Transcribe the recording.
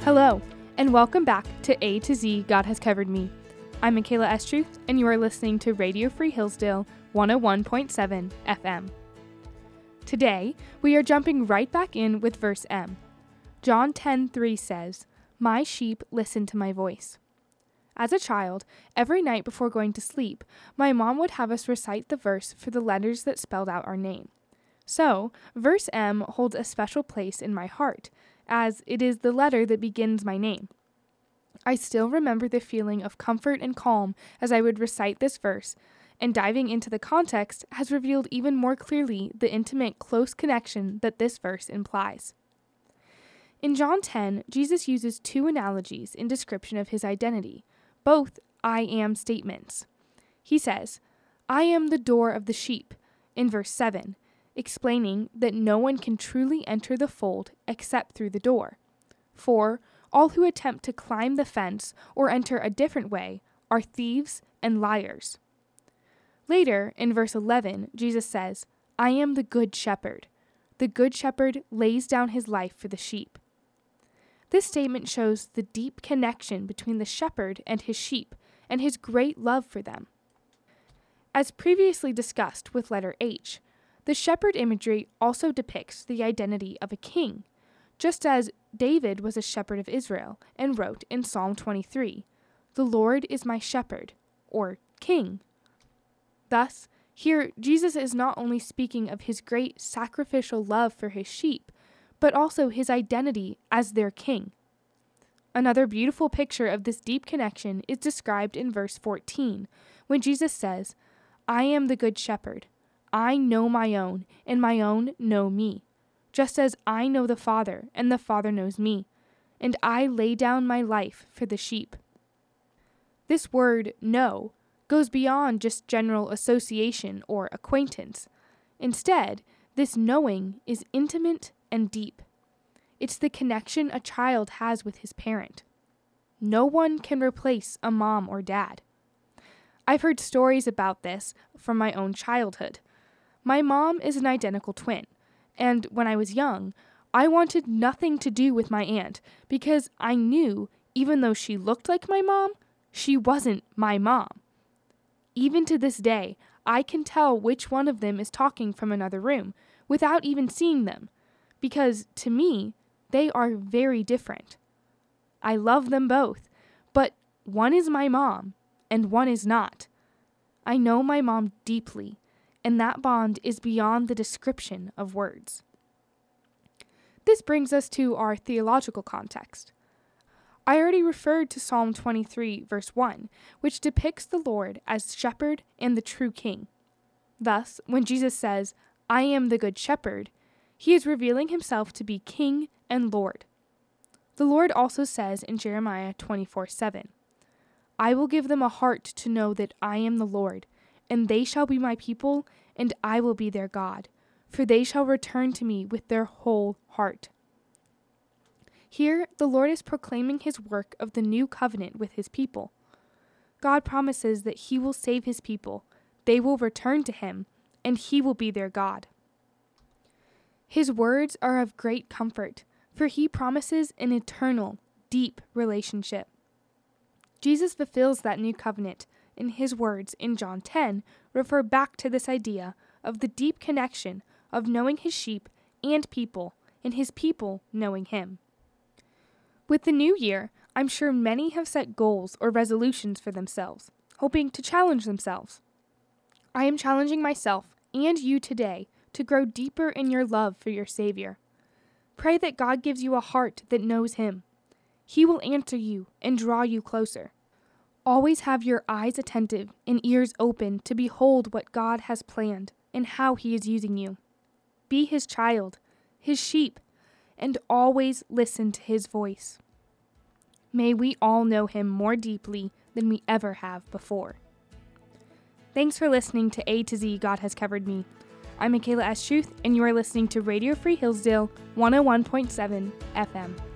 Hello, and welcome back to A to Z God Has Covered Me. I'm Michaela Estruth, and you are listening to Radio Free Hillsdale 101.7 FM. Today, we are jumping right back in with verse M. John 10:3 says, "My sheep listen to my voice." As a child, every night before going to sleep, my mom would have us recite the verse for the letters that spelled out our name. So, verse M holds a special place in my heart, as it is the letter that begins my name. I still remember the feeling of comfort and calm as I would recite this verse, and diving into the context has revealed even more clearly the intimate, close connection that this verse implies. In John 10, Jesus uses two analogies in description of his identity, both I am statements. He says, I am the door of the sheep, in verse 7, explaining that no one can truly enter the fold except through the door. For all who attempt to climb the fence or enter a different way are thieves and liars. Later, in verse 11, Jesus says, I am the good shepherd. The good shepherd lays down his life for the sheep. This statement shows the deep connection between the shepherd and his sheep and his great love for them. As previously discussed with letter H, the shepherd imagery also depicts the identity of a king, just as David was a shepherd of Israel and wrote in Psalm 23, The Lord is my shepherd, or king. Thus, here Jesus is not only speaking of his great sacrificial love for his sheep, but also his identity as their king. Another beautiful picture of this deep connection is described in verse 14, when Jesus says, I am the good shepherd. I know my own, and my own know me just as I know the Father, and the Father knows me, and I lay down my life for the sheep. This word, know, goes beyond just general association or acquaintance. Instead, this knowing is intimate and deep. It's the connection a child has with his parent. No one can replace a mom or dad. I've heard stories about this from my own childhood. My mom is an identical twin. And when I was young, I wanted nothing to do with my aunt because I knew, even though she looked like my mom, she wasn't my mom. Even to this day, I can tell which one of them is talking from another room without even seeing them, because to me, they are very different. I love them both, but one is my mom and one is not. I know my mom deeply, and that bond is beyond the description of words. This brings us to our theological context. I already referred to Psalm 23, verse 1, which depicts the Lord as shepherd and the true king. Thus, when Jesus says, I am the good shepherd, he is revealing himself to be king and Lord. The Lord also says in Jeremiah 24 7, I will give them a heart to know that I am the Lord, and they shall be my people, and I will be their God, for they shall return to me with their whole heart. Here, the Lord is proclaiming his work of the new covenant with his people. God promises that he will save his people, they will return to him, and he will be their God. His words are of great comfort, for he promises an eternal, deep relationship. Jesus fulfills that new covenant and his words in John 10 refer back to this idea of the deep connection of knowing his sheep and people, and his people knowing him. With the new year, I'm sure many have set goals or resolutions for themselves, hoping to challenge themselves. I am challenging myself and you today to grow deeper in your love for your Savior. Pray that God gives you a heart that knows Him. He will answer you and draw you closer. Always have your eyes attentive and ears open to behold what God has planned and how He is using you. Be His child, His sheep, and always listen to His voice. May we all know Him more deeply than we ever have before. Thanks for listening to A to Z God Has Covered Me. I'm Michaela Estruth, and you are listening to Radio Free Hillsdale 101.7 FM.